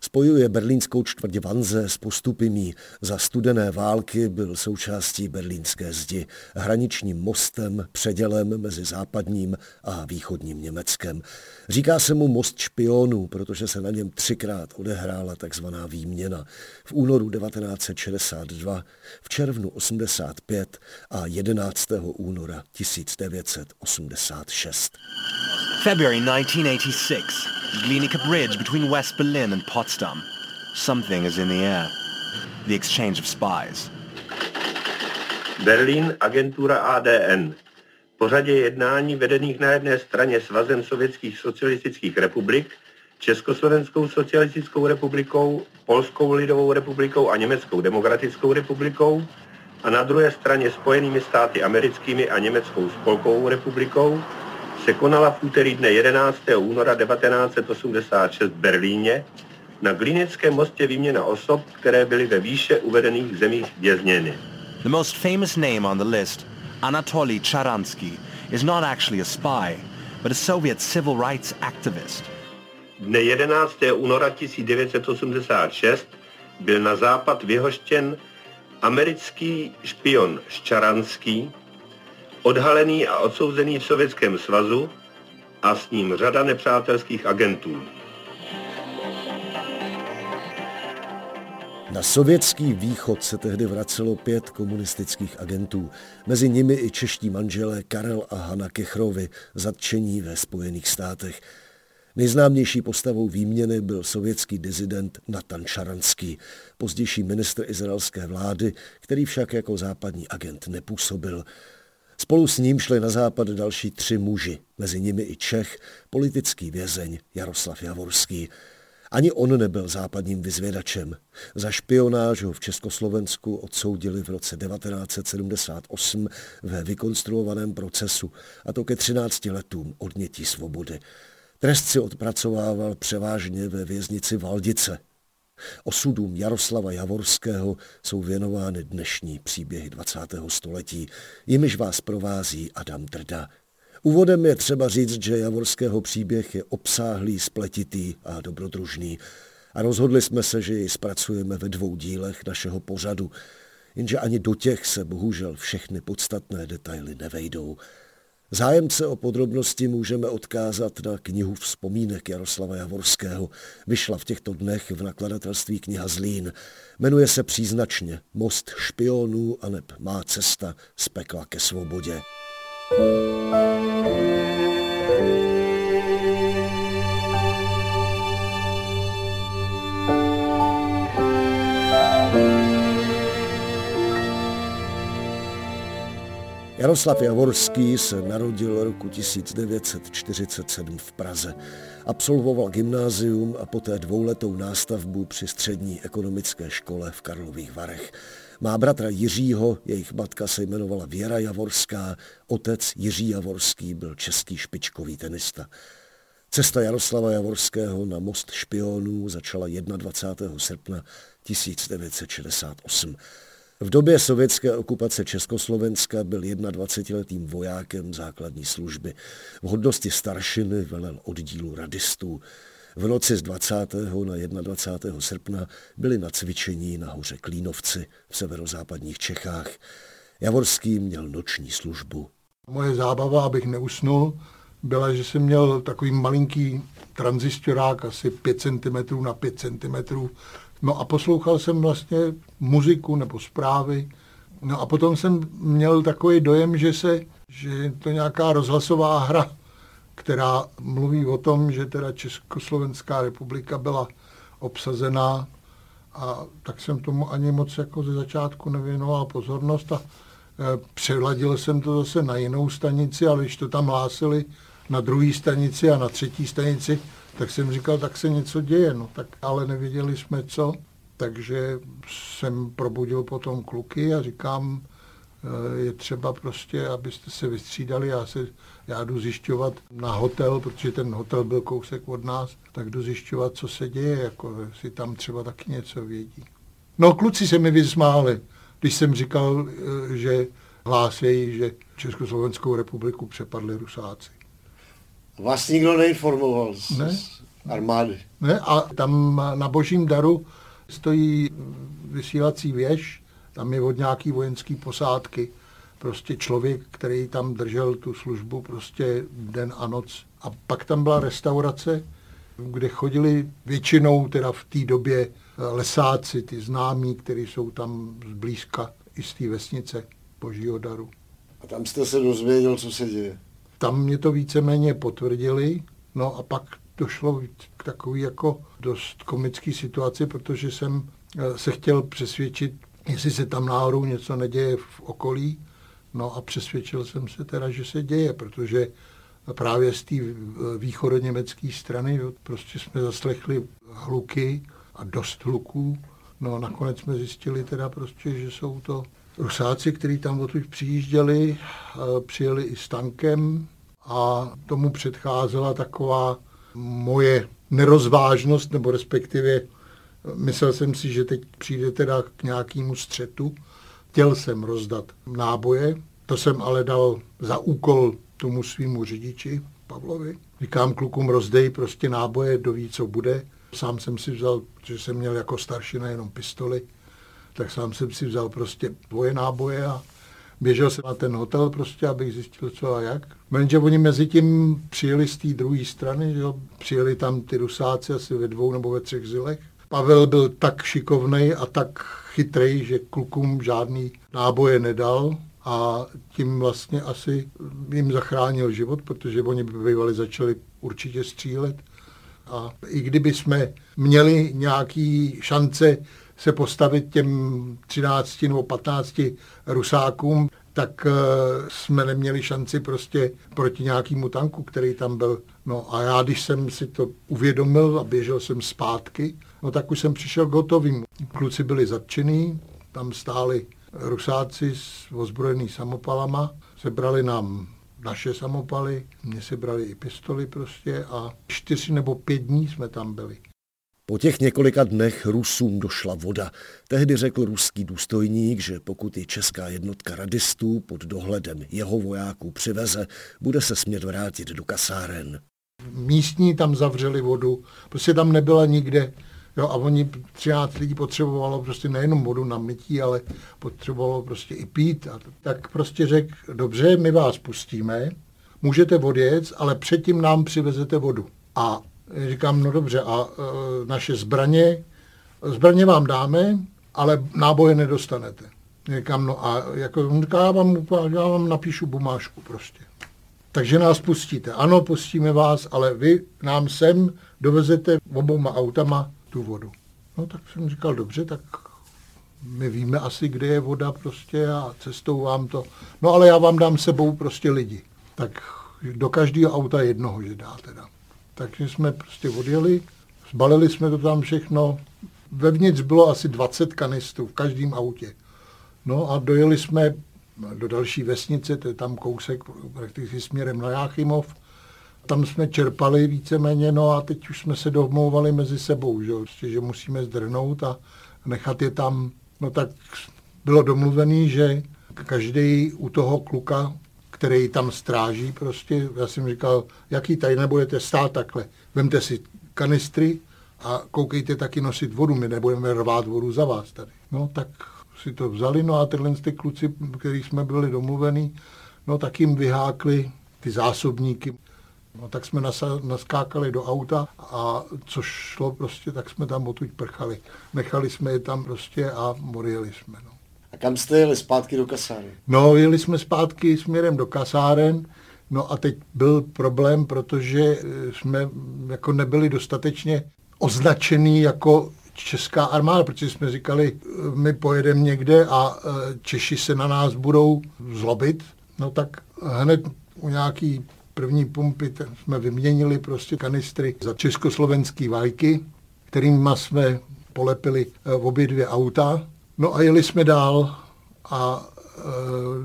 Spojuje berlínskou čtvrť Vanze s postupimi. Za studené války byl součástí berlínské zdi, hraničním mostem, předělem mezi západním a východním Německem. Říká se mu most špionů, protože se na něm třikrát odehrála takzvaná výměna. V únoru 1962, v červnu 85 a 11. února 1986. February 1986. Glienicke Bridge between West Berlin and Potsdam. Something is in the air. The exchange of spies. Berlín, agentura ADN. Po řadě jednání vedených na jedné straně Svazem sovětských socialistických republik, Československou socialistickou republikou, Polskou lidovou republikou a Německou demokratickou republikou a na druhé straně Spojenými státy americkými a Německou spolkovou republikou se konala v úterý dne 11. února 1986 v Berlíně na Glinickém mostě výměna osob, které byly ve výše uvedených zemích vězněny. The most famous name on the list, Anatoly Charansky, is not actually a spy, but a Soviet civil rights activist. Dne 11. února 1986 byl na západ vyhoštěn americký špion Ščaranský, odhalený a odsouzený v Sovětském svazu a s ním řada nepřátelských agentů. Na sovětský východ se tehdy vracelo pět komunistických agentů, mezi nimi i čeští manželé Karel a Hanna Kechrovi, zatčení ve Spojených státech. Nejznámější postavou výměny byl sovětský dizident Natan Šaranský, pozdější ministr izraelské vlády, který však jako západní agent nepůsobil. Spolu s ním šli na západ další tři muži, mezi nimi i Čech, politický vězeň Jaroslav Javorský. Ani on nebyl západním vyzvědačem. Za špionáž ho v Československu odsoudili v roce 1978 ve vykonstruovaném procesu, a to ke 13 letům odnětí svobody. Trest si odpracovával převážně ve věznici Valdice, Osudům Jaroslava Javorského jsou věnovány dnešní příběhy 20. století, jimiž vás provází Adam Drda. Úvodem je třeba říct, že Javorského příběh je obsáhlý, spletitý a dobrodružný a rozhodli jsme se, že jej zpracujeme ve dvou dílech našeho pořadu, jenže ani do těch se bohužel všechny podstatné detaily nevejdou. Zájemce o podrobnosti můžeme odkázat na knihu vzpomínek Jaroslava Javorského. Vyšla v těchto dnech v nakladatelství kniha Zlín. Jmenuje se příznačně Most špionů a má cesta z pekla ke svobodě. thank you Jaroslav Javorský se narodil roku 1947 v Praze. Absolvoval gymnázium a poté dvouletou nástavbu při střední ekonomické škole v Karlových Varech. Má bratra Jiřího, jejich matka se jmenovala Věra Javorská, otec Jiří Javorský byl český špičkový tenista. Cesta Jaroslava Javorského na most špionů začala 21. srpna 1968. V době sovětské okupace Československa byl 21-letým vojákem základní služby. V hodnosti staršiny velel oddílu radistů. V noci z 20. na 21. srpna byli na cvičení na hoře Klínovci v severozápadních Čechách. Javorský měl noční službu. Moje zábava, abych neusnul, byla, že jsem měl takový malinký tranzistorák, asi 5 cm na 5 cm, No a poslouchal jsem vlastně muziku nebo zprávy. No a potom jsem měl takový dojem, že se, že je to nějaká rozhlasová hra, která mluví o tom, že teda Československá republika byla obsazená a tak jsem tomu ani moc jako ze začátku nevěnoval pozornost a e, přeladil jsem to zase na jinou stanici, ale když to tam hlásili na druhé stanici a na třetí stanici, tak jsem říkal, tak se něco děje, no tak ale nevěděli jsme co. takže jsem probudil potom kluky a říkám, eh, je třeba prostě, abyste se vystřídali, já, se, já jdu zjišťovat na hotel, protože ten hotel byl kousek od nás, tak jdu zjišťovat, co se děje, jako si tam třeba taky něco vědí. No kluci se mi vysmáli, když jsem říkal, eh, že hlásejí, že Československou republiku přepadli Rusáci. Vás nikdo neinformoval z, ne? z armády? Ne, a tam na Božím daru stojí vysílací věž, tam je od nějaký vojenský posádky, prostě člověk, který tam držel tu službu prostě den a noc. A pak tam byla restaurace, kde chodili většinou teda v té době lesáci, ty známí, kteří jsou tam zblízka i z té vesnice Božího daru. A tam jste se dozvěděl, co se děje? Tam mě to víceméně potvrdili, no a pak došlo k takový jako dost komický situaci, protože jsem eh, se chtěl přesvědčit, jestli se tam náhodou něco neděje v okolí. No a přesvědčil jsem se teda, že se děje, protože právě z té východoněmecké strany prostě jsme zaslechli hluky a dost hluků. No a nakonec jsme zjistili teda prostě, že jsou to Rusáci, kteří tam odtud přijížděli, eh, přijeli i s tankem a tomu předcházela taková moje nerozvážnost, nebo respektive myslel jsem si, že teď přijde teda k nějakému střetu. Chtěl jsem rozdat náboje, to jsem ale dal za úkol tomu svýmu řidiči Pavlovi. Říkám klukům, rozdej prostě náboje, kdo ví, co bude. Sám jsem si vzal, že jsem měl jako staršina jenom pistoli, tak sám jsem si vzal prostě dvoje náboje a běžel jsem na ten hotel prostě, abych zjistil, co a jak. Jenže oni mezi tím přijeli z té druhé strany, že jo? přijeli tam ty rusáci asi ve dvou nebo ve třech zilech. Pavel byl tak šikovný a tak chytrý, že klukům žádný náboje nedal a tím vlastně asi jim zachránil život, protože oni by bývali začali určitě střílet. A i kdyby jsme měli nějaký šance se postavit těm 13 nebo 15 rusákům, tak eh, jsme neměli šanci prostě proti nějakému tanku, který tam byl. No a já, když jsem si to uvědomil a běžel jsem zpátky, no tak už jsem přišel k hotovým. Kluci byli zatčený, tam stáli rusáci s ozbrojený samopalama, sebrali nám naše samopaly, mě se brali i pistoli prostě a čtyři nebo pět dní jsme tam byli. Po těch několika dnech Rusům došla voda. Tehdy řekl ruský důstojník, že pokud ji česká jednotka radistů pod dohledem jeho vojáků přiveze, bude se smět vrátit do kasáren. Místní tam zavřeli vodu, prostě tam nebyla nikde. Jo, a oni 13 lidí potřebovalo prostě nejenom vodu na mytí, ale potřebovalo prostě i pít. A tak prostě řekl, dobře, my vás pustíme, můžete odjet, ale předtím nám přivezete vodu. A Říkám, no dobře, a e, naše zbraně, zbraně vám dáme, ale náboje nedostanete. Říkám, no a jako, já, vám, já vám napíšu bumášku prostě. Takže nás pustíte. Ano, pustíme vás, ale vy nám sem dovezete obouma autama tu vodu. No tak jsem říkal, dobře, tak my víme asi, kde je voda prostě a cestou vám to. No ale já vám dám sebou prostě lidi. Tak do každého auta jednoho, že dá teda. Takže jsme prostě odjeli, zbalili jsme to tam všechno. Vevnitř bylo asi 20 kanistů v každém autě. No a dojeli jsme do další vesnice, to je tam kousek prakticky směrem na Jáchymov. Tam jsme čerpali víceméně, no a teď už jsme se domlouvali mezi sebou, že, prostě, že musíme zdrhnout a nechat je tam. No tak bylo domluvený, že každý u toho kluka který tam stráží prostě. Já jsem říkal, jaký tady nebudete stát takhle. Vemte si kanistry a koukejte taky nosit vodu, my nebudeme rvát vodu za vás tady. No tak si to vzali, no a tyhle ty kluci, který jsme byli domluvení, no tak jim vyhákli ty zásobníky. No tak jsme naskákali do auta a co šlo prostě, tak jsme tam odtud prchali. Nechali jsme je tam prostě a morili jsme. No. A kam jste jeli zpátky do kasáren? No, jeli jsme zpátky směrem do kasáren, no a teď byl problém, protože eh, jsme jako nebyli dostatečně označený jako česká armáda, protože jsme říkali, eh, my pojedeme někde a eh, Češi se na nás budou zlobit. No tak hned u nějaký první pumpy jsme vyměnili prostě kanistry za československý vajky, kterými jsme polepili obě dvě auta. No a jeli jsme dál a eh,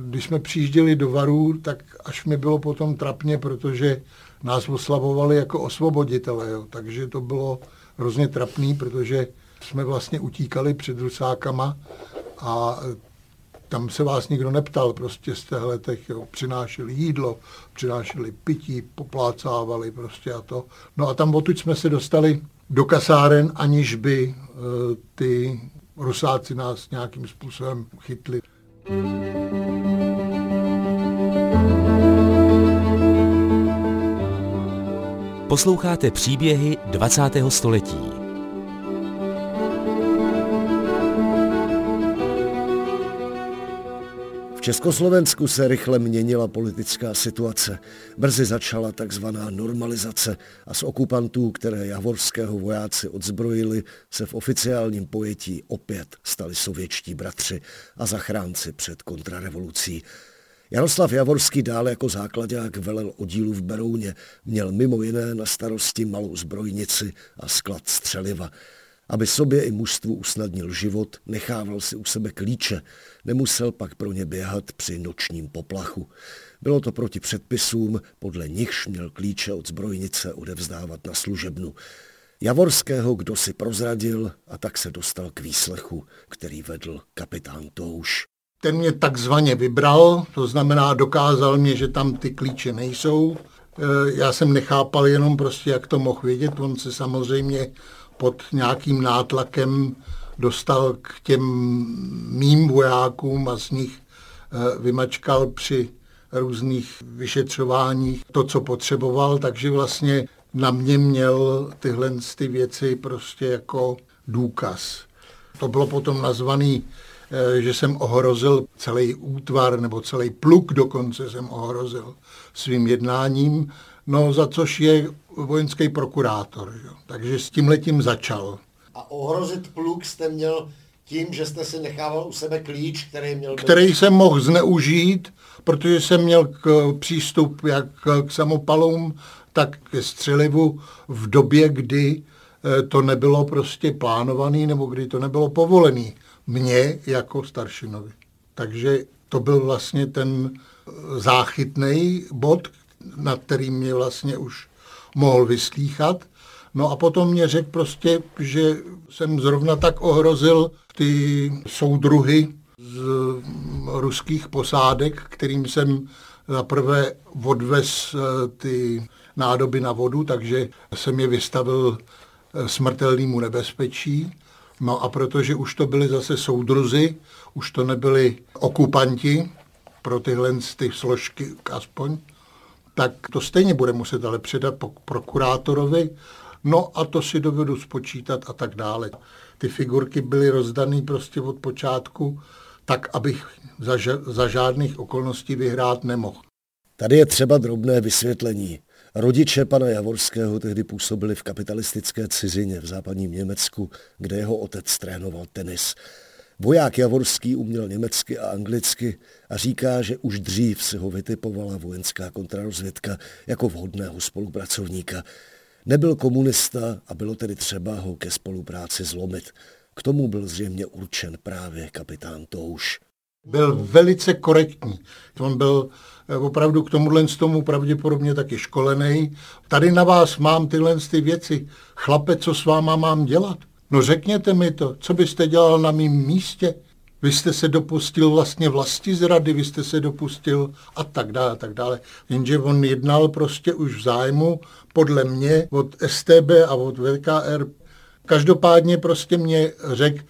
když jsme přijížděli do Varu, tak až mi bylo potom trapně, protože nás oslavovali jako osvoboditele, jo. takže to bylo hrozně trapný, protože jsme vlastně utíkali před Rusákama a tam se vás nikdo neptal, prostě z letech jo, přinášeli jídlo, přinášeli pití, poplácávali prostě a to. No a tam odtud jsme se dostali do kasáren, aniž by e, ty Rusáci nás nějakým způsobem chytli. Posloucháte příběhy 20. století. Československu se rychle měnila politická situace. Brzy začala takzvaná normalizace a z okupantů, které javorského vojáci odzbrojili, se v oficiálním pojetí opět stali sovětští bratři a zachránci před kontrarevolucí. Jaroslav Javorský dále jako základák velel oddílu v Berouně, měl mimo jiné na starosti malou zbrojnici a sklad střeliva. Aby sobě i mužstvu usnadnil život, nechával si u sebe klíče, nemusel pak pro ně běhat při nočním poplachu. Bylo to proti předpisům, podle nichž měl klíče od zbrojnice odevzdávat na služebnu. Javorského kdo si prozradil a tak se dostal k výslechu, který vedl kapitán Touš. Ten mě takzvaně vybral, to znamená dokázal mě, že tam ty klíče nejsou. E, já jsem nechápal jenom prostě, jak to mohl vědět. On se samozřejmě pod nějakým nátlakem dostal k těm mým vojákům a z nich eh, vymačkal při různých vyšetřováních to, co potřeboval, takže vlastně na mě měl tyhle ty věci prostě jako důkaz. To bylo potom nazvaný, eh, že jsem ohrozil celý útvar nebo celý pluk dokonce jsem ohrozil svým jednáním, no za což je vojenský prokurátor. Jo. Takže s tím letím začal. A ohrozit pluk jste měl tím, že jste si nechával u sebe klíč, který měl... Který jsem mohl zneužít, protože jsem měl k, přístup jak k samopalům, tak ke střelivu v době, kdy eh, to nebylo prostě plánovaný nebo kdy to nebylo povolený. Mně jako staršinovi. Takže to byl vlastně ten eh, záchytný bod, nad kterým mě vlastně už mohl vyslíchat. No a potom mě řekl prostě, že jsem zrovna tak ohrozil ty soudruhy z ruských posádek, kterým jsem zaprvé odvez eh, ty nádoby na vodu, takže jsem je vystavil eh, smrtelnému nebezpečí. No a protože už to byly zase soudruzy, už to nebyli okupanti pro tyhle ty složky aspoň, tak to stejně bude muset ale předat prokurátorovi, no a to si dovedu spočítat a tak dále. Ty figurky byly rozdané prostě od počátku, tak abych za, za žádných okolností vyhrát nemohl. Tady je třeba drobné vysvětlení. Rodiče pana Javorského tehdy působili v kapitalistické cizině v západním Německu, kde jeho otec trénoval tenis. Voják Javorský uměl německy a anglicky a říká, že už dřív se ho vytipovala vojenská kontrarozvědka jako vhodného spolupracovníka. Nebyl komunista a bylo tedy třeba ho ke spolupráci zlomit. K tomu byl zřejmě určen právě kapitán Touš. Byl velice korektní. On byl eh, opravdu k tomuhle tomu pravděpodobně taky školený. Tady na vás mám tyhle ty věci. Chlape, co s váma mám dělat? No řekněte mi to, co byste dělal na mém místě? Vy jste se dopustil vlastně vlasti zrady, vy jste se dopustil a tak dále, a tak dále. Jenže on jednal prostě už v zájmu, podle mě, od STB a od VKR. Každopádně prostě mě řekl,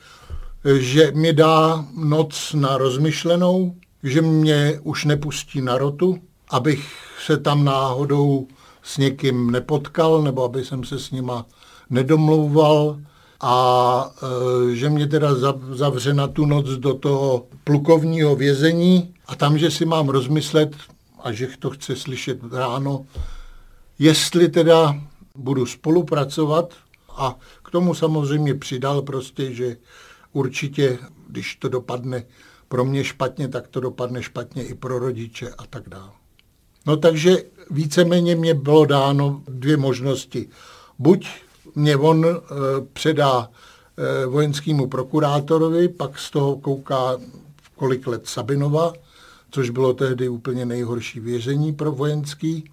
že mi dá noc na rozmyšlenou, že mě už nepustí na rotu, abych se tam náhodou s někým nepotkal, nebo aby jsem se s nima nedomlouval, a e, že mě teda zavře na tu noc do toho plukovního vězení a tam, že si mám rozmyslet, a že to chce slyšet ráno, jestli teda budu spolupracovat a k tomu samozřejmě přidal prostě, že určitě, když to dopadne pro mě špatně, tak to dopadne špatně i pro rodiče a tak dále. No takže víceméně mě bylo dáno dvě možnosti. Buď mě on eh, předá eh, vojenskému prokurátorovi, pak z toho kouká kolik let Sabinova, což bylo tehdy úplně nejhorší věření pro vojenský.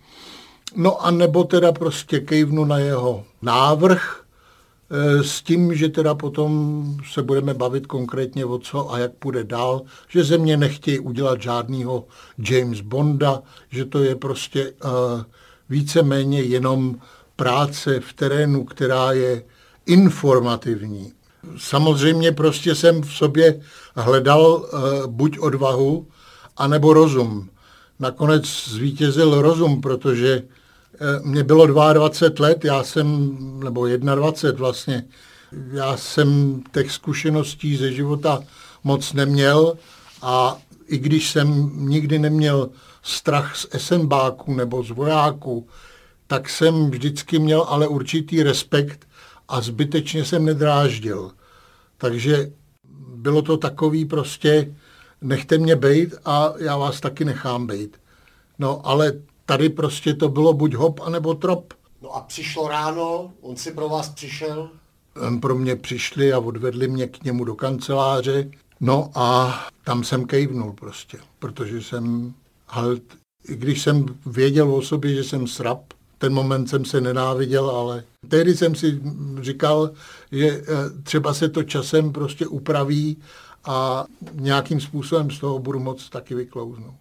No a nebo teda prostě kejvnu na jeho návrh, Eh, s tím, že teda potom se budeme bavit konkrétně o co a jak půjde dál, že ze mě nechtějí udělat žádného James Bonda, že to je prostě uh, víceméně jenom práce v terénu, která je informativní. Samozřejmě prostě jsem v sobě hledal uh, buď odvahu, anebo rozum. Nakonec zvítězil rozum, protože Eh, mně bylo 22 let, já jsem, nebo 21 vlastně, já jsem těch zkušeností ze života moc neměl a i když jsem nikdy neměl strach z SMBáků nebo z vojáků, tak jsem vždycky měl ale určitý respekt a zbytečně jsem nedráždil. Takže bylo to takový prostě, nechte mě bejt a já vás taky nechám bejt. No ale Tady prostě to bylo buď hop, anebo trop. No a přišlo ráno, on si pro vás přišel? Pro mě přišli a odvedli mě k němu do kanceláře. No a tam jsem kejvnul prostě, protože jsem, ale i když jsem věděl o sobě, že jsem srab, ten moment jsem se nenáviděl, ale tehdy jsem si říkal, že eh, třeba se to časem prostě upraví a nějakým způsobem z toho budu moc taky vyklouznout.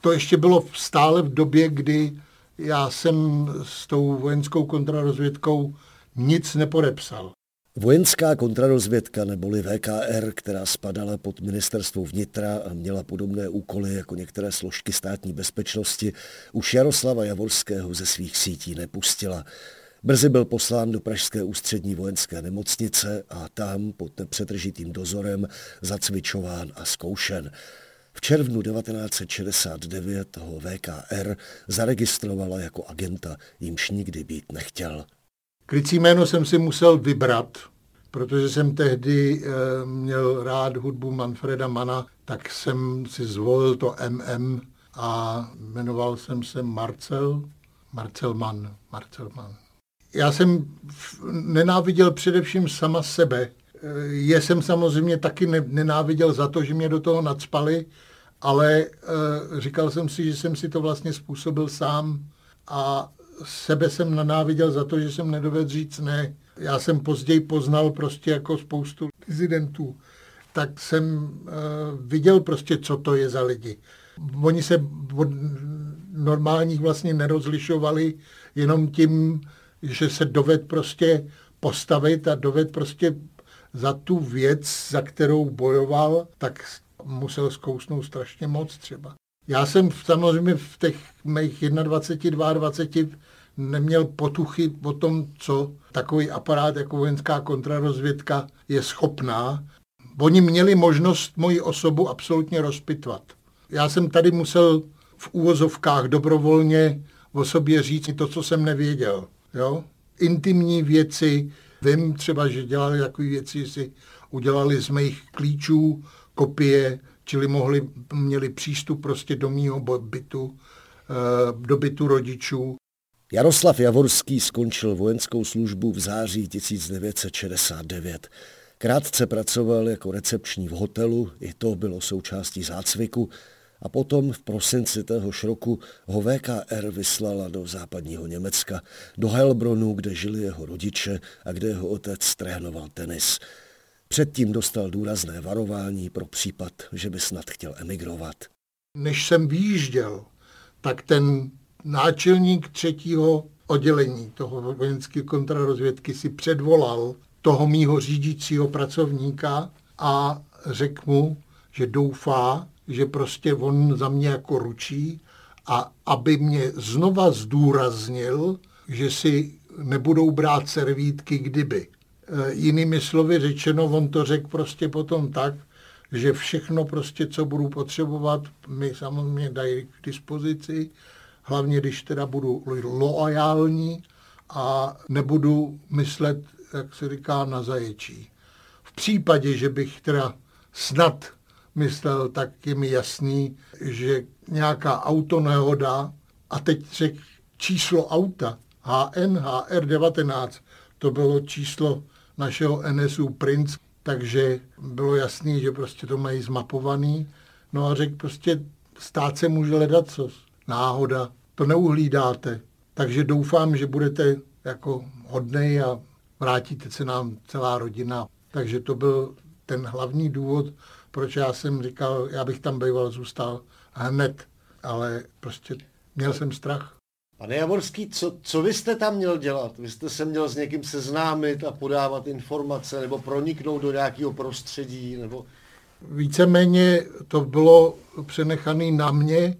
To ještě bylo stále v době, kdy já jsem s tou vojenskou kontrarozvědkou nic nepodepsal. Vojenská kontrarozvědka neboli VKR, která spadala pod ministerstvo vnitra a měla podobné úkoly jako některé složky státní bezpečnosti, už Jaroslava Javorského ze svých sítí nepustila. Brzy byl poslán do Pražské ústřední vojenské nemocnice a tam pod nepřetržitým dozorem zacvičován a zkoušen. V červnu 1969 ho VKR zaregistrovala jako agenta, jimž nikdy být nechtěl. Krycí jméno jsem si musel vybrat, protože jsem tehdy e, měl rád hudbu Manfreda Mana, tak jsem si zvolil to MM a jmenoval jsem se Marcel, Marcel Mann, Marcel Mann. Já jsem nenáviděl především sama sebe. Eh, je jsem samozřejmě taky nenáviděl za to, že mě do toho nadspali, ale uh, říkal jsem si, že jsem si to vlastně způsobil sám a sebe jsem nanáviděl za to, že jsem nedovedl říct ne. Já jsem později poznal prostě jako spoustu dizidentů, tak jsem uh, viděl prostě, co to je za lidi. Oni se od normálních vlastně nerozlišovali jenom tím, že se doved prostě postavit a doved prostě za tu věc, za kterou bojoval, tak musel zkousnout strašně moc třeba. Já jsem samozřejmě v těch mých 21, 22 neměl potuchy o tom, co takový aparát jako vojenská kontrarozvědka je schopná. Oni měli možnost moji osobu absolutně rozpitvat. Já jsem tady musel v úvozovkách dobrovolně o sobě říct to, co jsem nevěděl. Jo? Intimní věci, vím třeba, že dělali takové věci, si udělali z mých klíčů kopie, čili mohli, měli přístup prostě do mýho bytu, eh, do bytu rodičů. Jaroslav Javorský skončil vojenskou službu v září 1969. Krátce pracoval jako recepční v hotelu, i to bylo součástí zácviku, a potom v prosinci téhož roku ho VKR vyslala do západního Německa, do Heilbronu, kde žili jeho rodiče a kde jeho otec trénoval tenis. Předtím dostal důrazné varování pro případ, že by snad chtěl emigrovat. Než jsem vyjížděl, tak ten náčelník třetího oddělení toho vojenské kontrarozvědky si předvolal toho mýho řídícího pracovníka a řekl mu, že doufá, že prostě on za mě jako ručí a aby mě znova zdůraznil, že si nebudou brát servítky kdyby. Eh, jinými slovy řečeno, on to řekl prostě potom tak, že všechno prostě, co budu potřebovat, mi samozřejmě dají k dispozici, hlavně když teda budu loajální a nebudu myslet, jak se říká, na zaječí. V případě, že bych teda snad myslel, tak je mi jasný, že nějaká autonehoda, a teď řekl číslo auta, HN, HR19, to bylo číslo našeho NSU Prince, takže bylo jasný, že prostě to mají zmapovaný. No a řekl prostě, stát se může ledat co náhoda, to neuhlídáte. Takže doufám, že budete jako hodnej a vrátíte se nám celá rodina. Takže to byl ten hlavní důvod, proč já jsem říkal, já bych tam býval zůstal hned, ale prostě měl jsem strach. Pane Javorský, co, co vy jste tam měl dělat? Vy jste se měl s někým seznámit a podávat informace, nebo proniknout do nějakého prostředí, nebo... Víceméně to bylo přenechané na mě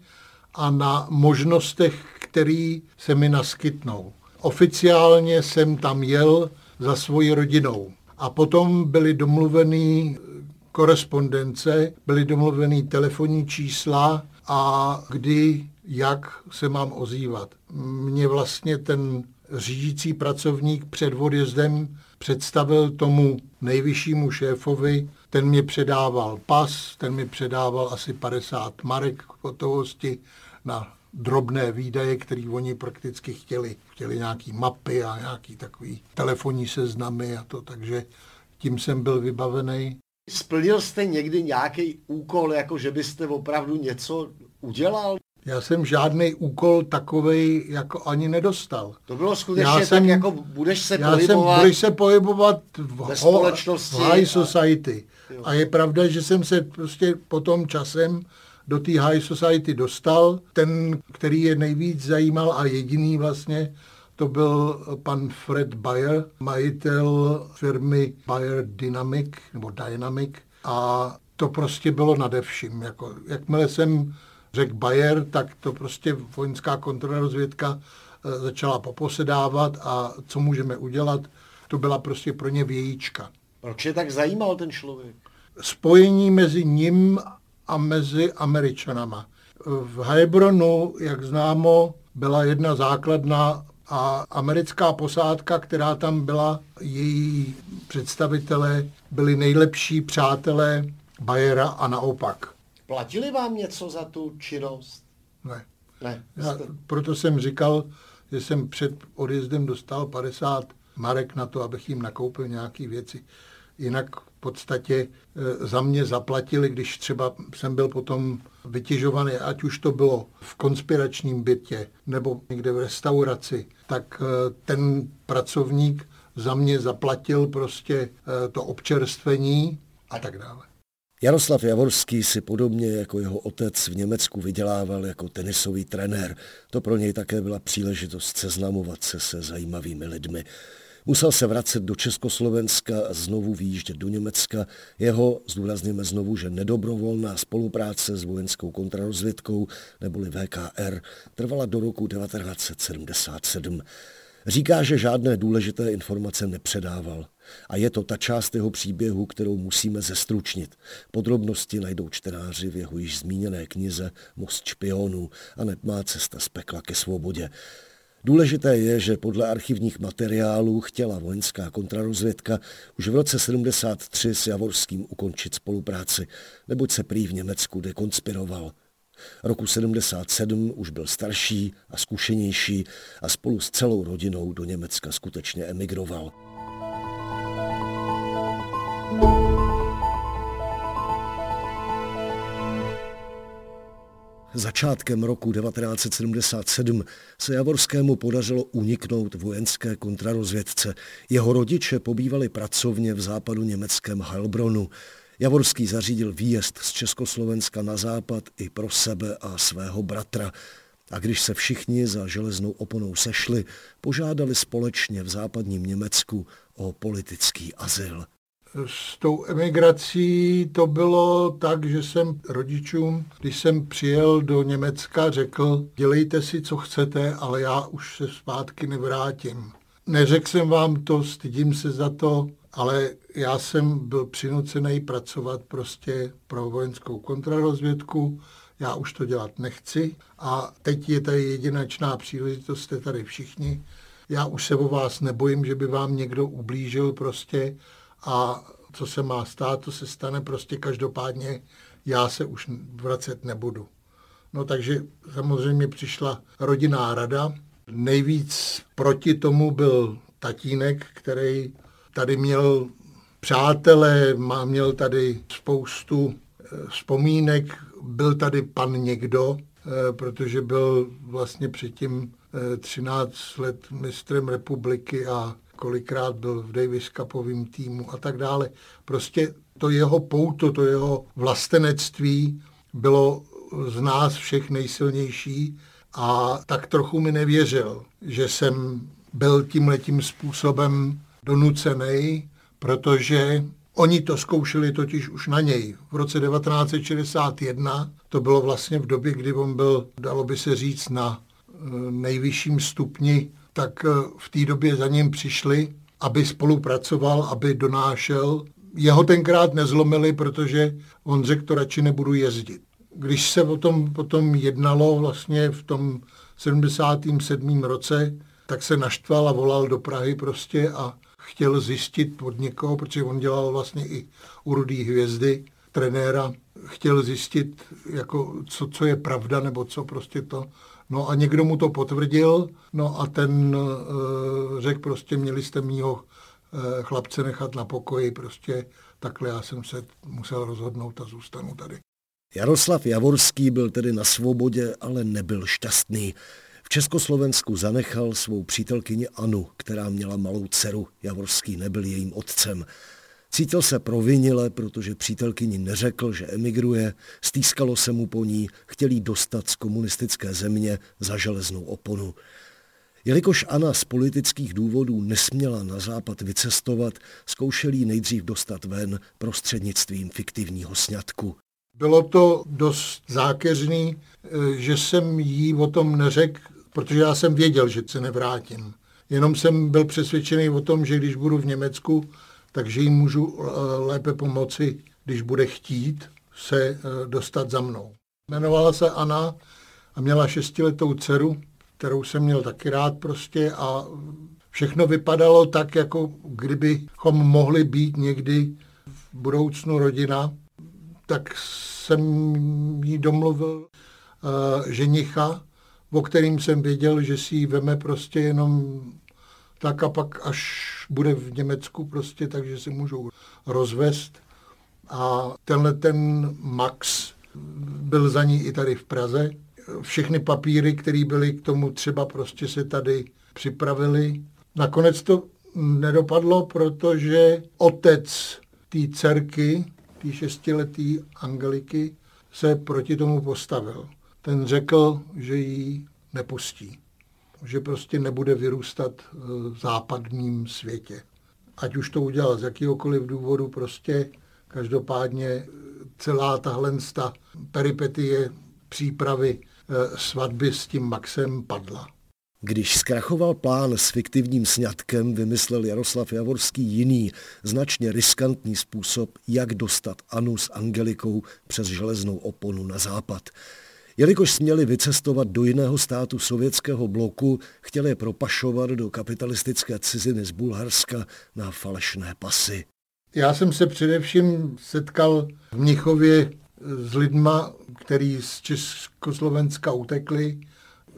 a na možnostech, které se mi naskytnou. Oficiálně jsem tam jel za svojí rodinou. A potom byly domluveny korespondence, byly domluveny telefonní čísla a kdy, jak se mám ozývat. Mě vlastně ten řídící pracovník před odjezdem představil tomu nejvyššímu šéfovi, ten mě předával pas, ten mi předával asi 50 marek hotovosti na drobné výdaje, které oni prakticky chtěli. Chtěli nějaký mapy a nějaký takový telefonní seznamy a to, takže tím jsem byl vybavený. Splnil jste někdy nějaký úkol, jako že byste opravdu něco udělal? Já jsem žádný úkol takovej jako ani nedostal. To bylo skutečně já tak, jsem, jako budeš se já pohybovat... Jsem, budeš se pohybovat v, ho, v high society. A, a je pravda, že jsem se prostě po tom časem do té high society dostal. Ten, který je nejvíc zajímal a jediný vlastně, to byl pan Fred Bayer, majitel firmy Bayer Dynamic, nebo Dynamic. A to prostě bylo nade vším. Jako, jakmile jsem řekl Bayer, tak to prostě vojenská kontrarozvědka eh, začala poposedávat a co můžeme udělat, to byla prostě pro ně vějíčka. Proč je tak zajímal ten člověk? Spojení mezi ním a mezi Američanama. V Heilbronu, jak známo, byla jedna základna a americká posádka, která tam byla, její představitelé byli nejlepší přátelé Bayera a naopak. Platili vám něco za tu činnost? Ne. ne Já, proto jsem říkal, že jsem před odjezdem dostal 50 marek na to, abych jim nakoupil nějaké věci. Jinak v podstatě e, za mě zaplatili, když třeba jsem byl potom vytěžovaný, ať už to bylo v konspiračním bytě nebo někde v restauraci, tak e, ten pracovník za mě zaplatil prostě e, to občerstvení a tak dále. Jaroslav Javorský si podobně jako jeho otec v Německu vydělával jako tenisový trenér. To pro něj také byla příležitost seznamovat se se zajímavými lidmi. Musel se vracet do Československa a znovu výjíždět do Německa. Jeho, zdůrazněme znovu, že nedobrovolná spolupráce s vojenskou kontrarozvědkou neboli VKR trvala do roku 1977. Říká, že žádné důležité informace nepředával. A je to ta část jeho příběhu, kterou musíme zestručnit. Podrobnosti najdou čtenáři v jeho již zmíněné knize Most špionů a má cesta z pekla ke svobodě. Důležité je, že podle archivních materiálů chtěla vojenská kontrarozvědka už v roce 73 s Javorským ukončit spolupráci, neboť se prý v Německu dekonspiroval. Roku 77 už byl starší a zkušenější a spolu s celou rodinou do Německa skutečně emigroval. Začátkem roku 1977 se Javorskému podařilo uniknout vojenské kontrarozvědce. Jeho rodiče pobývali pracovně v západu německém Heilbronu. Javorský zařídil výjezd z Československa na západ i pro sebe a svého bratra. A když se všichni za železnou oponou sešli, požádali společně v západním Německu o politický azyl. S tou emigrací to bylo tak, že jsem rodičům, když jsem přijel do Německa, řekl, dělejte si, co chcete, ale já už se zpátky nevrátím. Neřekl jsem vám to, stydím se za to, ale já jsem byl přinucený pracovat prostě pro vojenskou kontrarozvědku, já už to dělat nechci a teď je tady jedinečná příležitost, jste tady všichni. Já už se o vás nebojím, že by vám někdo ublížil prostě a co se má stát, to se stane prostě každopádně, já se už vracet nebudu. No takže samozřejmě přišla rodinná rada. Nejvíc proti tomu byl tatínek, který tady měl přátelé, měl tady spoustu eh, vzpomínek, byl tady pan někdo, eh, protože byl vlastně předtím 13 let mistrem republiky a kolikrát byl v Davis Cupovým týmu a tak dále. Prostě to jeho pouto, to jeho vlastenectví bylo z nás všech nejsilnější a tak trochu mi nevěřil, že jsem byl tím letím způsobem donucený, protože oni to zkoušeli totiž už na něj. V roce 1961 to bylo vlastně v době, kdy on byl, dalo by se říct, na eh, nejvyšším stupni, tak eh, v té době za ním přišli, aby spolupracoval, aby donášel. Jeho tenkrát nezlomili, protože on řekl, to radši nebudu jezdit. Když se o tom potom jednalo vlastně v tom 77. roce, tak se naštval a volal do Prahy prostě a chtěl zjistit od někoho, protože on dělal vlastně i u Rudý hvězdy, trenéra, chtěl zjistit, jako, co, co je pravda, nebo co prostě to. No a někdo mu to potvrdil, no a ten e, řekl prostě, měli jste mýho e, chlapce nechat na pokoji, prostě takhle já jsem se musel rozhodnout a zůstanu tady. Jaroslav Javorský byl tedy na svobodě, ale nebyl šťastný. V Československu zanechal svou přítelkyni Anu, která měla malou dceru. Javorský nebyl jejím otcem. Cítil se provinile, protože přítelkyni neřekl, že emigruje, stýskalo se mu po ní, chtěl jí dostat z komunistické země za železnou oponu. Jelikož Anna z politických důvodů nesměla na západ vycestovat, zkoušel jí nejdřív dostat ven prostřednictvím fiktivního sňatku. Bylo to dost zákeřný, eh, že jsem jí o tom neřekl, protože já jsem věděl, že se nevrátím. Jenom jsem byl přesvědčený o tom, že když budu v Německu, takže jí můžu eh, lépe pomoci, když bude chtít se eh, dostat za mnou. Jmenovala se Anna a měla šestiletou dceru, kterou jsem měl taky rád prostě a všechno vypadalo tak, jako kdybychom mohli být někdy v budoucnu rodina, tak jsem jí domluvil uh, ženicha, o kterým jsem věděl, že si ji veme prostě jenom tak a pak až bude v Německu prostě, takže si můžou rozvést. A tenhle ten Max byl za ní i tady v Praze. Všechny papíry, které byly k tomu třeba prostě se tady připravili. Nakonec to nedopadlo, protože otec té dcerky, té šestiletý Angeliky, se proti tomu postavil. Ten řekl, že ji nepustí že prostě nebude vyrůstat v západním světě. Ať už to udělal z jakýhokoliv důvodu, prostě každopádně celá tahle peripetie přípravy e, svatby s tím Maxem padla. Když zkrachoval plán s fiktivním sňatkem, vymyslel Jaroslav Javorský jiný, značně riskantní způsob, jak dostat Anu s Angelikou přes železnou oponu na západ. Jelikož směli vycestovat do jiného státu sovětského bloku, chtěli je propašovat do kapitalistické ciziny z Bulharska na falešné pasy. Já jsem se především setkal v Mnichově s lidma, který z Československa utekli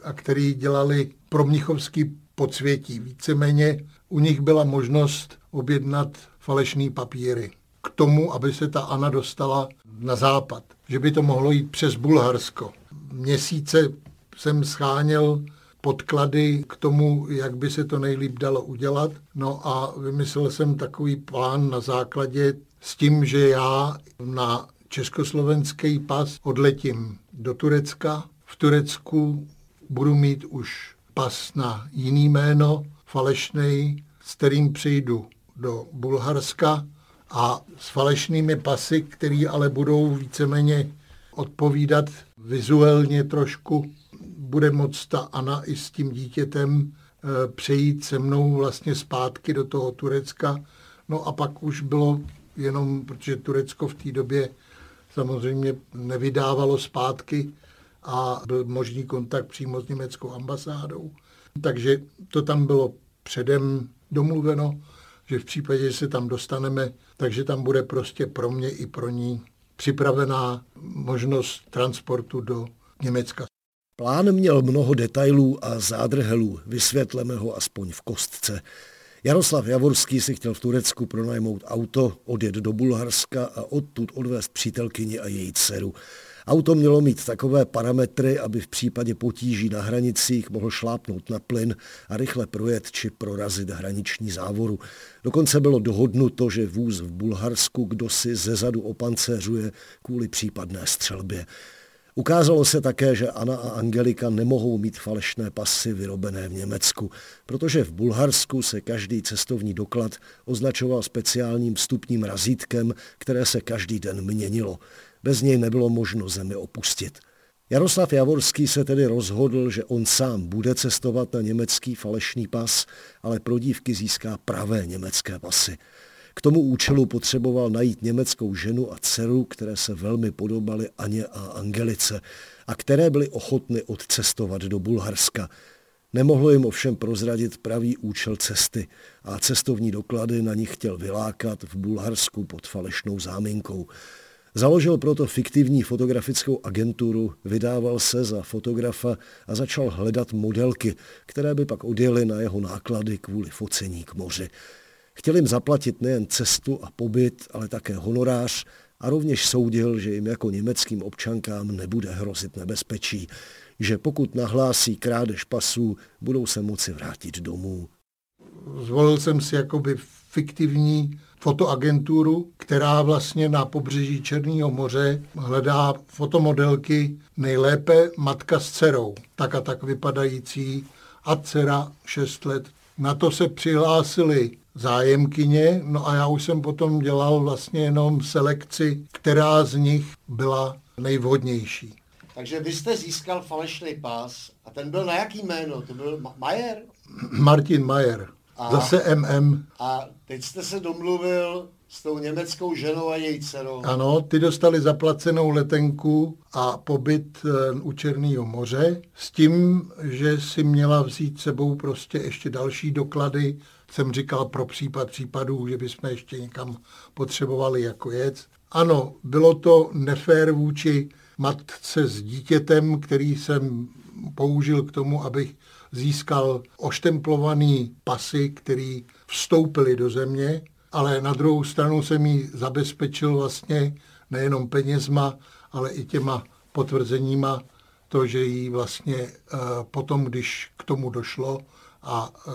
a který dělali pro mnichovský podsvětí. Víceméně u nich byla možnost objednat falešné papíry k tomu, aby se ta Ana dostala na západ. Že by to mohlo jít přes Bulharsko měsíce jsem scháněl podklady k tomu, jak by se to nejlíp dalo udělat. No a vymyslel jsem takový plán na základě s tím, že já na československý pas odletím do Turecka. V Turecku budu mít už pas na jiný jméno, falešný, s kterým přijdu do Bulharska a s falešnými pasy, které ale budou víceméně odpovídat vizuálně trošku. Bude moct ta Ana i s tím dítětem eh, přejít se mnou vlastně zpátky do toho Turecka. No a pak už bylo jenom, protože Turecko v té době samozřejmě nevydávalo zpátky a byl možný kontakt přímo s německou ambasádou. Takže to tam bylo předem domluveno, že v případě, že se tam dostaneme, takže tam bude prostě pro mě i pro ní připravená možnost transportu do Německa. Plán měl mnoho detailů a zádrhelů, vysvětleme ho aspoň v kostce. Jaroslav Javorský si chtěl v Turecku pronajmout auto, odjet do Bulharska a odtud odvést přítelkyni a její dceru. Auto mělo mít takové parametry, aby v případě potíží na hranicích mohl šlápnout na plyn a rychle projet či prorazit hraniční závoru. Dokonce bylo dohodnuto, že vůz v Bulharsku kdo si zezadu opancéřuje kvůli případné střelbě. Ukázalo se také, že Anna a Angelika nemohou mít falešné pasy vyrobené v Německu, protože v Bulharsku se každý cestovní doklad označoval speciálním vstupním razítkem, které se každý den měnilo. Bez něj nebylo možno zemi opustit. Jaroslav Javorský se tedy rozhodl, že on sám bude cestovat na německý falešný pas, ale pro dívky získá pravé německé pasy. K tomu účelu potřeboval najít německou ženu a dceru, které se velmi podobaly Aně a Angelice a které byly ochotny odcestovat do Bulharska. Nemohlo jim ovšem prozradit pravý účel cesty a cestovní doklady na nich chtěl vylákat v Bulharsku pod falešnou záminkou. Založil proto fiktivní fotografickou agenturu, vydával se za fotografa a začal hledat modelky, které by pak odjeli na jeho náklady kvůli focení k moři. Chtěl jim zaplatit nejen cestu a pobyt, ale také honorář a rovněž soudil, že jim jako německým občankám nebude hrozit nebezpečí, že pokud nahlásí krádež pasů, budou se moci vrátit domů. Zvolil jsem si jakoby fiktivní fotoagenturu, která vlastně na pobřeží Černého moře hledá fotomodelky nejlépe matka s dcerou, tak a tak vypadající a dcera 6 let. Na to se přihlásili zájemkyně, no a já už jsem potom dělal vlastně jenom selekci, která z nich byla nejvhodnější. Takže vy jste získal falešný pás a ten byl na jaký jméno? To byl Majer? Martin Majer. A, Zase MM. A teď jste se domluvil s tou německou ženou a její dcerou. Ano, ty dostali zaplacenou letenku a pobyt eh, u Černého moře s tím, že si měla vzít sebou prostě ještě další doklady, jsem říkal pro případ případů, že bychom ještě někam potřebovali jako jec. Ano, bylo to nefér vůči matce s dítětem, který jsem použil k tomu, abych získal oštemplovaný pasy, který vstoupily do země, ale na druhou stranu jsem jí zabezpečil vlastně nejenom penězma, ale i těma potvrzeníma to, že jí vlastně eh, potom, když k tomu došlo a eh,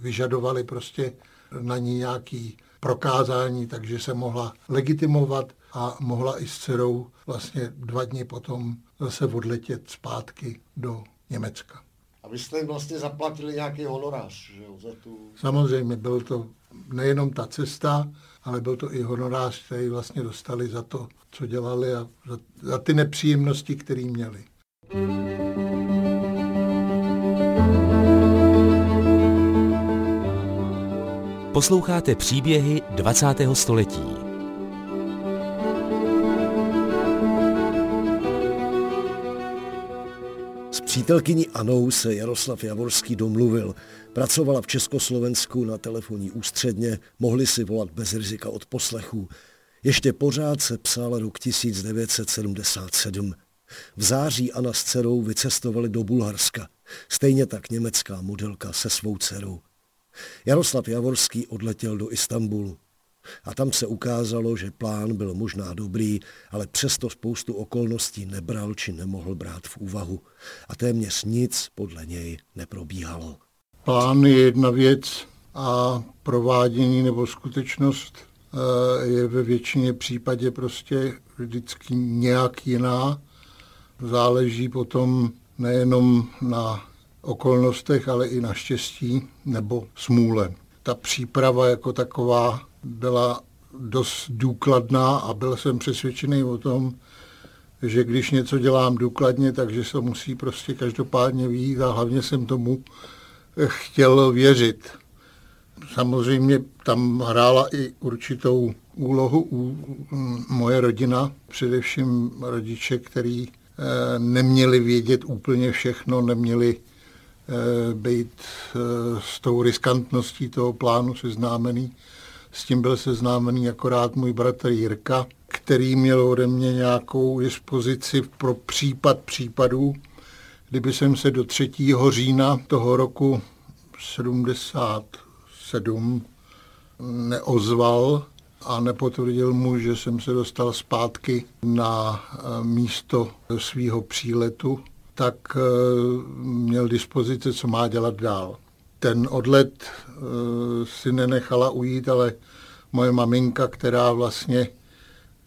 vyžadovali prostě na ní nějaký prokázání, takže se mohla legitimovat a mohla i s dcerou vlastně dva dny potom zase odletět zpátky do Německa. A vy jste jim vlastně zaplatili nějaký honorář, že jo, za tu... Samozřejmě, byl to nejenom ta cesta, ale byl to i honorář, který vlastně dostali za to, co dělali a za, za ty nepříjemnosti, které měli. Posloucháte příběhy 20. století. Přítelkyní Anou se Jaroslav Javorský domluvil. Pracovala v Československu na telefonní ústředně, mohli si volat bez rizika od poslechů. Ještě pořád se psal rok 1977. V září Anna s dcerou vycestovali do Bulharska. Stejně tak německá modelka se svou dcerou. Jaroslav Javorský odletěl do Istanbulu. A tam se ukázalo, že plán byl možná dobrý, ale přesto spoustu okolností nebral či nemohl brát v úvahu. A téměř nic podle něj neprobíhalo. Plán je jedna věc a provádění nebo skutečnost eh, je ve většině případě prostě vždycky nějak jiná. Záleží potom nejenom na okolnostech, ale i na štěstí nebo smůle. Ta příprava jako taková byla dost důkladná a byl jsem přesvědčený o tom, že když něco dělám důkladně, takže se musí prostě každopádně výjít a hlavně jsem tomu chtěl věřit. Samozřejmě tam hrála i určitou úlohu u moje rodina, především rodiče, který eh, neměli vědět úplně všechno, neměli eh, být eh, s tou riskantností toho plánu seznámený. S tím byl seznámený akorát můj bratr Jirka, který měl ode mě nějakou dispozici pro případ případů. Kdyby jsem se do 3. října toho roku 77 7 neozval a nepotvrdil mu, že jsem se dostal zpátky na eh, místo svého příletu, tak eh, měl dispozice, co má dělat dál. Ten odlet eh, si nenechala ujít, ale moje maminka, která vlastně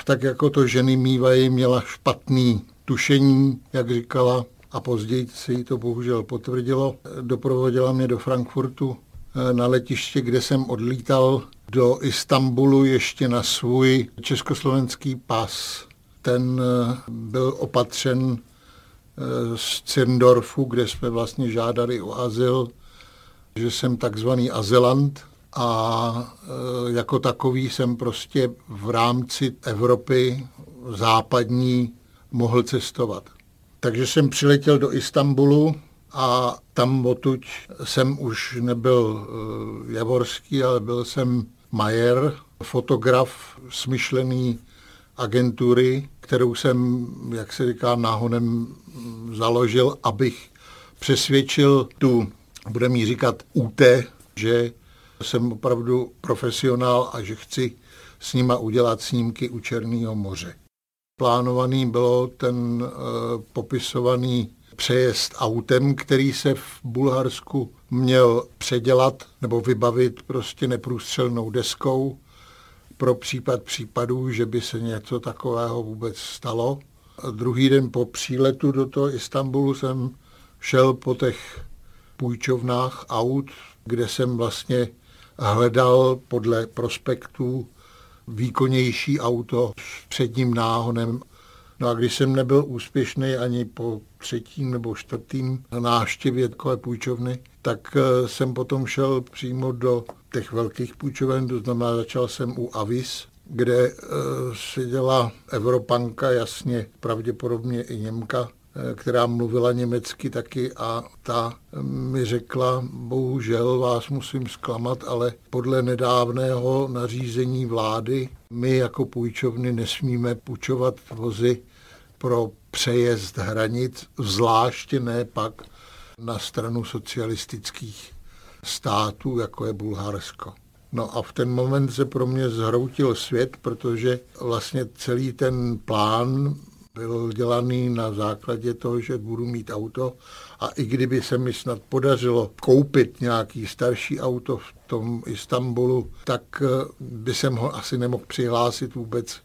tak jako to ženy mývají, měla špatný tušení, jak říkala, a později se jí to bohužel potvrdilo. Doprovodila mě do Frankfurtu na letiště, kde jsem odlítal do Istanbulu ještě na svůj československý pas. Ten eh, byl opatřen eh, z Cirndorfu, kde jsme vlastně žádali o azyl, že jsem takzvaný azylant a eh, jako takový jsem prostě v rámci Evropy západní mohl cestovat. Takže jsem přiletěl do Istanbulu a tam odtud jsem už nebyl javorský, ale byl jsem Majer, fotograf smyšlený agentury, kterou jsem, jak se říká, náhodem založil, abych přesvědčil tu, budeme jí říkat UT, že jsem opravdu profesionál a že chci s nima udělat snímky u Černého moře. Plánovaný bylo ten uh, popisovaný přejezd autem, který se v Bulharsku měl předělat nebo vybavit prostě neprůstřelnou deskou pro případ případů, že by se něco takového vůbec stalo. A druhý den po příletu do toho Istanbulu jsem šel po těch půjčovnách aut, kde jsem vlastně hledal podle prospektů výkonnější auto s předním náhonem. No a když jsem nebyl úspěšný ani po třetím nebo čtvrtým návštěvě takové půjčovny, tak eh, jsem potom šel přímo do těch velkých půjčoven, to znamená začal jsem u Avis, kde uh, seděla Evropanka, jasně pravděpodobně i Němka, eh, která mluvila německy taky a ta mi řekla, bohužel vás musím zklamat, ale podle nedávného nařízení vlády my jako půjčovny nesmíme půjčovat vozy pro přejezd hranic, zvláště ne pak na stranu socialistických států, jako je Bulharsko. No a v ten moment se pro mě zhroutil svět, protože vlastně celý ten plán byl dělaný na základě toho, že budu mít auto a i kdyby se mi snad podařilo koupit nějaký starší auto v tom Istanbulu, tak eh, by jsem ho asi nemohl přihlásit vůbec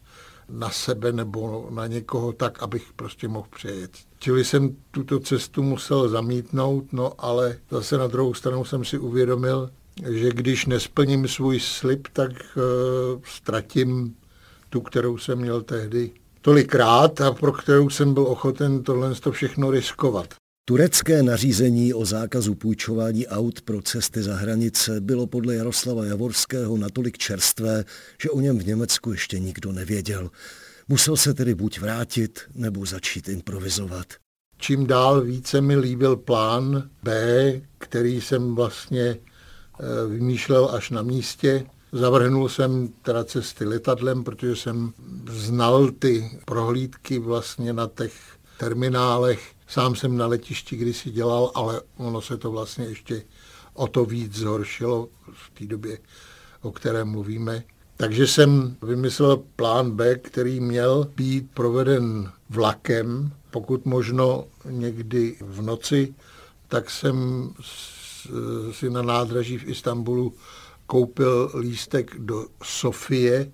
na sebe nebo na někoho tak, abych prostě mohl přejet. Čili jsem tuto cestu musel zamítnout, no ale zase na druhou stranu jsem si uvědomil, že když nesplním svůj slib, tak uh, ztratím tu, kterou jsem měl tehdy tolikrát a pro kterou jsem byl ochoten tohle to všechno riskovat. Turecké nařízení o zákazu půjčování aut pro cesty za hranice bylo podle Jaroslava Javorského natolik čerstvé, že o něm v Německu ještě nikdo nevěděl. Musel se tedy buď vrátit, nebo začít improvizovat. Čím dál více mi líbil plán B, který jsem vlastně eh, vymýšlel až na místě. Zavrhnul jsem teda cesty letadlem, protože jsem znal ty prohlídky vlastně na těch terminálech Sám jsem na letišti kdysi dělal, ale ono se to vlastně ještě o to víc zhoršilo v té době, o které mluvíme. Takže jsem vymyslel plán B, který měl být proveden vlakem, pokud možno někdy v noci, tak jsem si na nádraží v Istanbulu koupil lístek do Sofie.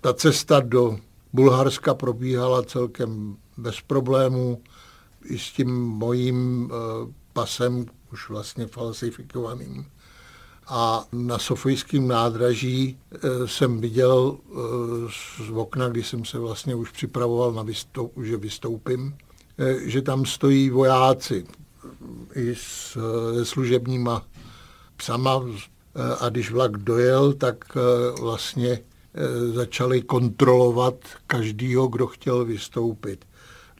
Ta cesta do Bulharska probíhala celkem bez problémů i s tím mojím eh, pasem, už vlastně falsifikovaným. A na Sofijském nádraží eh, jsem viděl eh, z okna, kdy jsem se vlastně už připravoval na vystoup, že vystoupím, že tam stojí vojáci i s služebníma psama a když vlak dojel, tak vlastně začali kontrolovat každýho, kdo chtěl vystoupit.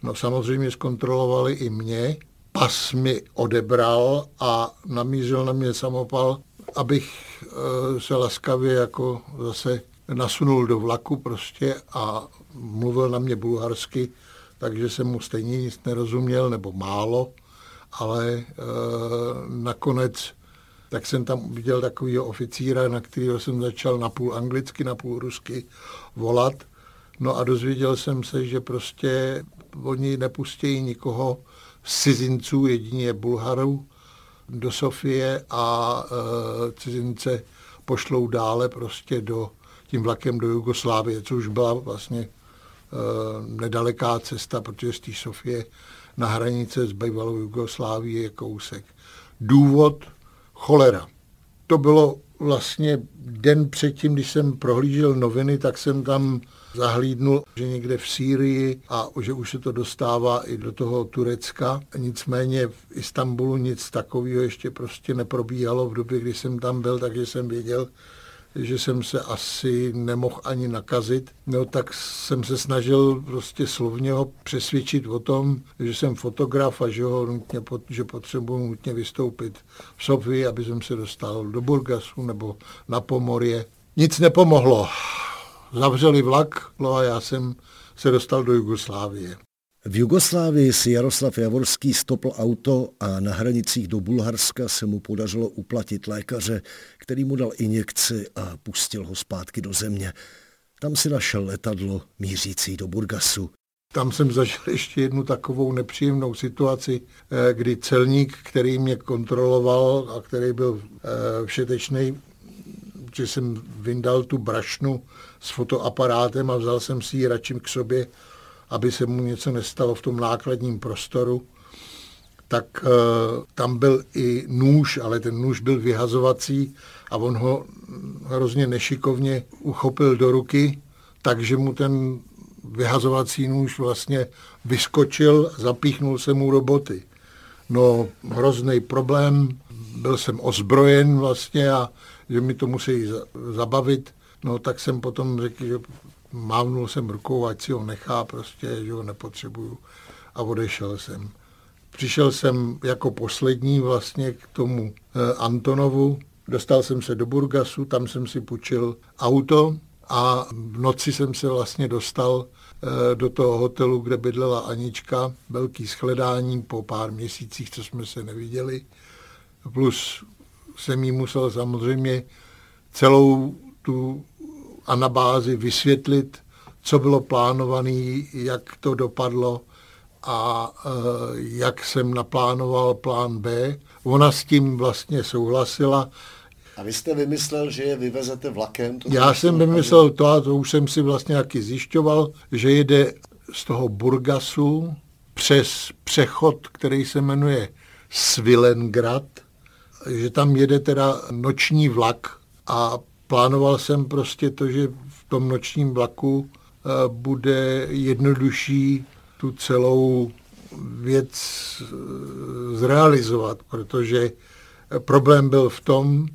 No samozřejmě zkontrolovali i mě, pas mi odebral a namířil na mě samopal, abych eh, se laskavě jako zase nasunul do vlaku prostě a mluvil na mě bulharsky, takže jsem mu stejně nic nerozuměl, nebo málo, ale e, nakonec tak jsem tam viděl takového oficíra, na kterého jsem začal napůl anglicky, napůl rusky volat. No a dozvěděl jsem se, že prostě oni nepustí nikoho z cizinců, jedině Bulharů, do Sofie a e, cizince pošlou dále prostě do, tím vlakem do Jugoslávie, což byla vlastně e, nedaleká cesta, protože z té Sofie na hranice s bývalou Jugoslávií je kousek. Důvod cholera. To bylo vlastně den předtím, když jsem prohlížel noviny, tak jsem tam zahlídnul, že někde v Sýrii a že už se to dostává i do toho Turecka. Nicméně v Istanbulu nic takového ještě prostě neprobíhalo v době, kdy jsem tam byl, takže jsem věděl, že jsem se asi nemohl ani nakazit, no tak jsem se snažil prostě slovně ho přesvědčit o tom, že jsem fotograf a že, ho nutně, že potřebuji nutně vystoupit v Sofii, aby jsem se dostal do Burgasu nebo na Pomorje. Nic nepomohlo. Zavřeli vlak no a já jsem se dostal do Jugoslávie. V Jugoslávii si Jaroslav Javorský stopl auto a na hranicích do Bulharska se mu podařilo uplatit lékaře, který mu dal injekci a pustil ho zpátky do země. Tam si našel letadlo mířící do Burgasu. Tam jsem zažil ještě jednu takovou nepříjemnou situaci, eh, kdy celník, který mě kontroloval a který byl eh, všetečný, že jsem vyndal tu brašnu s fotoaparátem a vzal jsem si ji radši k sobě, aby se mu něco nestalo v tom nákladním prostoru, tak e, tam byl i nůž, ale ten nůž byl vyhazovací a on ho hrozně nešikovně uchopil do ruky, takže mu ten vyhazovací nůž vlastně vyskočil, zapíchnul se mu roboty. No, hrozný problém, byl jsem ozbrojen vlastně a že mi to musí zabavit, no tak jsem potom řekl, že mávnul jsem rukou, ať si ho nechá prostě, že ho nepotřebuju a odešel jsem. Přišel jsem jako poslední vlastně k tomu eh, Antonovu, dostal jsem se do Burgasu, tam jsem si půjčil auto a v noci jsem se vlastně dostal eh, do toho hotelu, kde bydlela Anička, velký shledání po pár měsících, co jsme se neviděli. Plus jsem jí musel samozřejmě celou tu anabázi vysvětlit, co bylo plánované, jak to dopadlo a e, jak jsem naplánoval plán B. Ona s tím vlastně souhlasila. A vy jste vymyslel, že je vyvezete vlakem? To Já jsem vymyslel to, a to už jsem si vlastně taky zjišťoval, že jede z toho Burgasu přes přechod, který se jmenuje Svilengrad, že tam jede teda noční vlak a plánoval jsem prostě to, že v tom nočním vlaku eh, bude jednodušší tu celou věc eh, zrealizovat, protože problém byl v tom,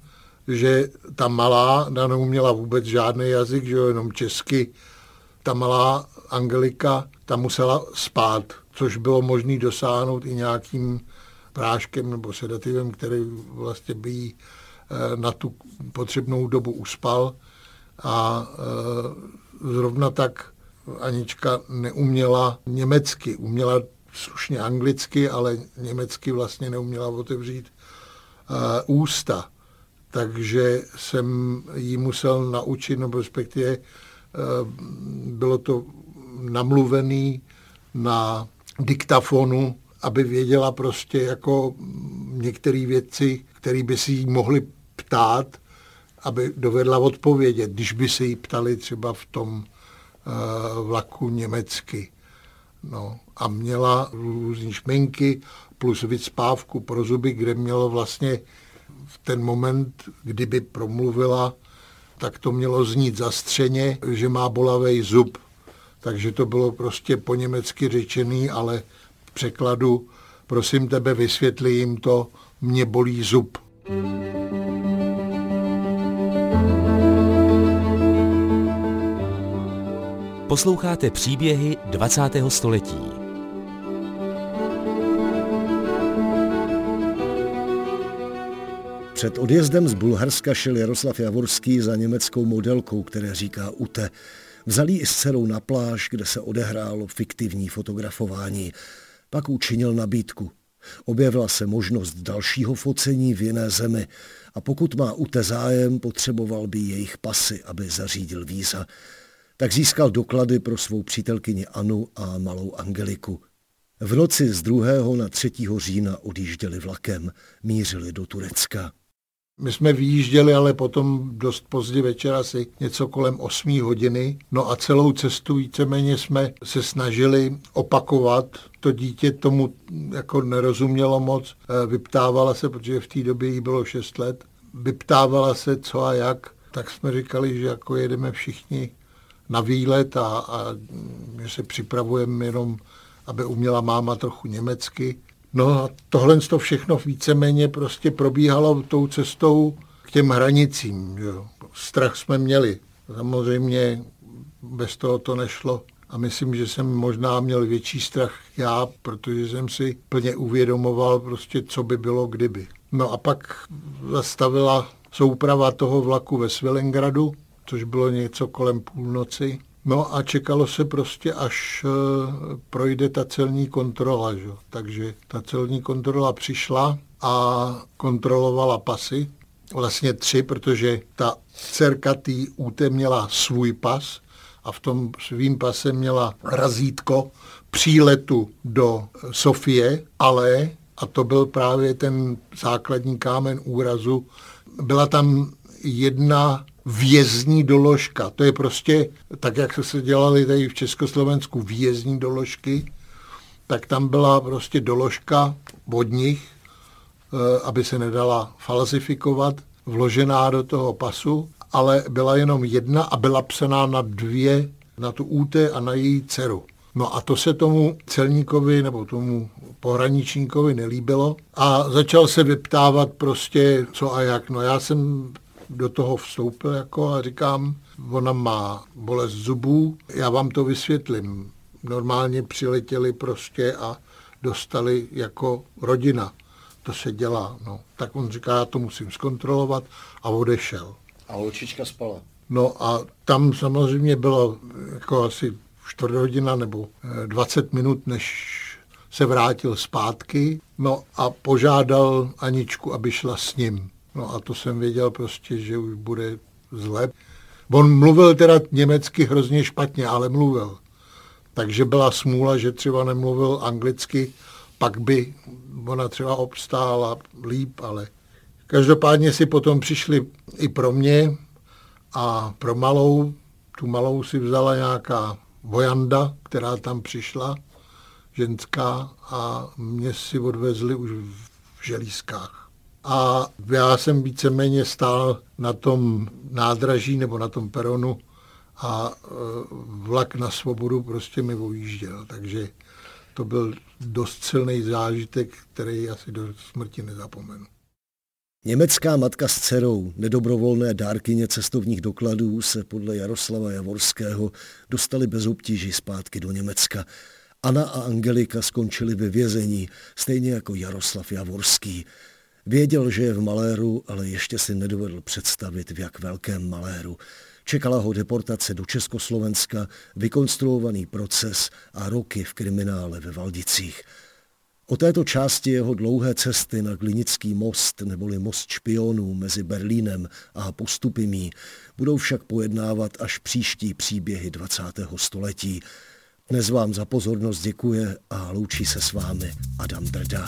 že ta malá, ta neuměla vůbec žádný jazyk, že jo, jenom česky, ta malá Angelika, ta musela spát, což bylo možné dosáhnout i nějakým práškem nebo sedativem, který vlastně by jí eh, na tu potřebnou dobu uspal. A eh, zrovna tak Anička neuměla německy, uměla slušně anglicky, ale německy vlastně neuměla otevřít eh, ústa. Takže jsem jí musel naučit, nebo respektive bylo to namluvený na diktafonu aby věděla prostě jako některé věci, které by si jí mohli ptát, aby dovedla odpovědět, když by se jí ptali třeba v tom uh, vlaku německy. No, a měla různé šminky plus vycpávku pro zuby, kde mělo vlastně v ten moment, kdyby promluvila, tak to mělo znít zastřeně, že má bolavý zub. Takže to bylo prostě po německy řečený, ale překladu, prosím tebe, vysvětli jim to, mě bolí zub. Posloucháte příběhy 20. století. Před odjezdem z Bulharska šel Jaroslav Javorský za německou modelkou, které říká Ute. Vzali i s dcerou na pláž, kde se odehrálo fiktivní fotografování. Pak učinil nabídku. Objevila se možnost dalšího focení v jiné zemi a pokud má Ute zájem, potřeboval by jejich pasy, aby zařídil víza. Tak získal doklady pro svou přítelkyni Anu a malou Angeliku. V noci z 2. na 3. října odjížděli vlakem, mířili do Turecka. My jsme vyjížděli, ale potom dost pozdě večer, asi něco kolem 8 hodiny. No a celou cestu víceméně jsme se snažili opakovat. To dítě tomu jako nerozumělo moc. Eh, vyptávala se, protože v té době jí bylo 6 let. Vyptávala se co a jak. Tak jsme říkali, že jako jedeme všichni na výlet a, a že se připravujeme jenom, aby uměla máma trochu německy. No a tohle to všechno víceméně prostě probíhalo tou cestou k těm hranicím. Jo. Strach jsme měli. Samozřejmě bez toho to nešlo. A myslím, že jsem možná měl větší strach já, protože jsem si plně uvědomoval prostě, co by bylo kdyby. No a pak zastavila souprava toho vlaku ve Svilengradu, což bylo něco kolem půlnoci. No a čekalo se prostě, až e, projde ta celní kontrola. Že? Takže ta celní kontrola přišla a kontrolovala pasy. Vlastně tři, protože ta dcerka tý UT měla svůj pas a v tom svým pase měla razítko příletu do Sofie, ale, a to byl právě ten základní kámen úrazu, byla tam jedna vězní doložka. To je prostě, tak jak se dělali tady v Československu vězní doložky, tak tam byla prostě doložka od nich, eh, aby se nedala falsifikovat, vložená do toho pasu, ale byla jenom jedna a byla psaná na dvě, na tu UT a na její dceru. No a to se tomu celníkovi nebo tomu pohraničníkovi nelíbilo a začal se vyptávat prostě co a jak. No já jsem do toho vstoupil jako a říkám, ona má bolest zubů, já vám to vysvětlím. Normálně přiletěli prostě a dostali jako rodina. To se dělá. No. Tak on říká, já to musím zkontrolovat a odešel. A holčička spala. No a tam samozřejmě bylo jako asi čtvrt hodina nebo 20 eh, minut, než se vrátil zpátky. No a požádal Aničku, aby šla s ním. No a to jsem věděl prostě, že už bude zle. On mluvil teda německy hrozně špatně, ale mluvil. Takže byla smůla, že třeba nemluvil anglicky, pak by ona třeba obstála líp, ale každopádně si potom přišli i pro mě a pro malou. Tu malou si vzala nějaká vojanda, která tam přišla, ženská, a mě si odvezli už v želízkách a já jsem víceméně stál na tom nádraží nebo na tom peronu a e, vlak na svobodu prostě mi ujížděl, takže to byl dost silný zážitek, který asi do smrti nezapomenu. Německá matka s dcerou, nedobrovolné dárkyně cestovních dokladů, se podle Jaroslava Javorského dostali bez obtíží zpátky do Německa. Anna a Angelika skončili ve vězení, stejně jako Jaroslav Javorský. Věděl, že je v maléru, ale ještě si nedovedl představit, v jak velkém maléru. Čekala ho deportace do Československa, vykonstruovaný proces a roky v kriminále ve Valdicích. O této části jeho dlouhé cesty na Glinický most neboli most špionů mezi Berlínem a Postupimí budou však pojednávat až příští příběhy 20. století. Dnes vám za pozornost děkuje a loučí se s vámi Adam Drda.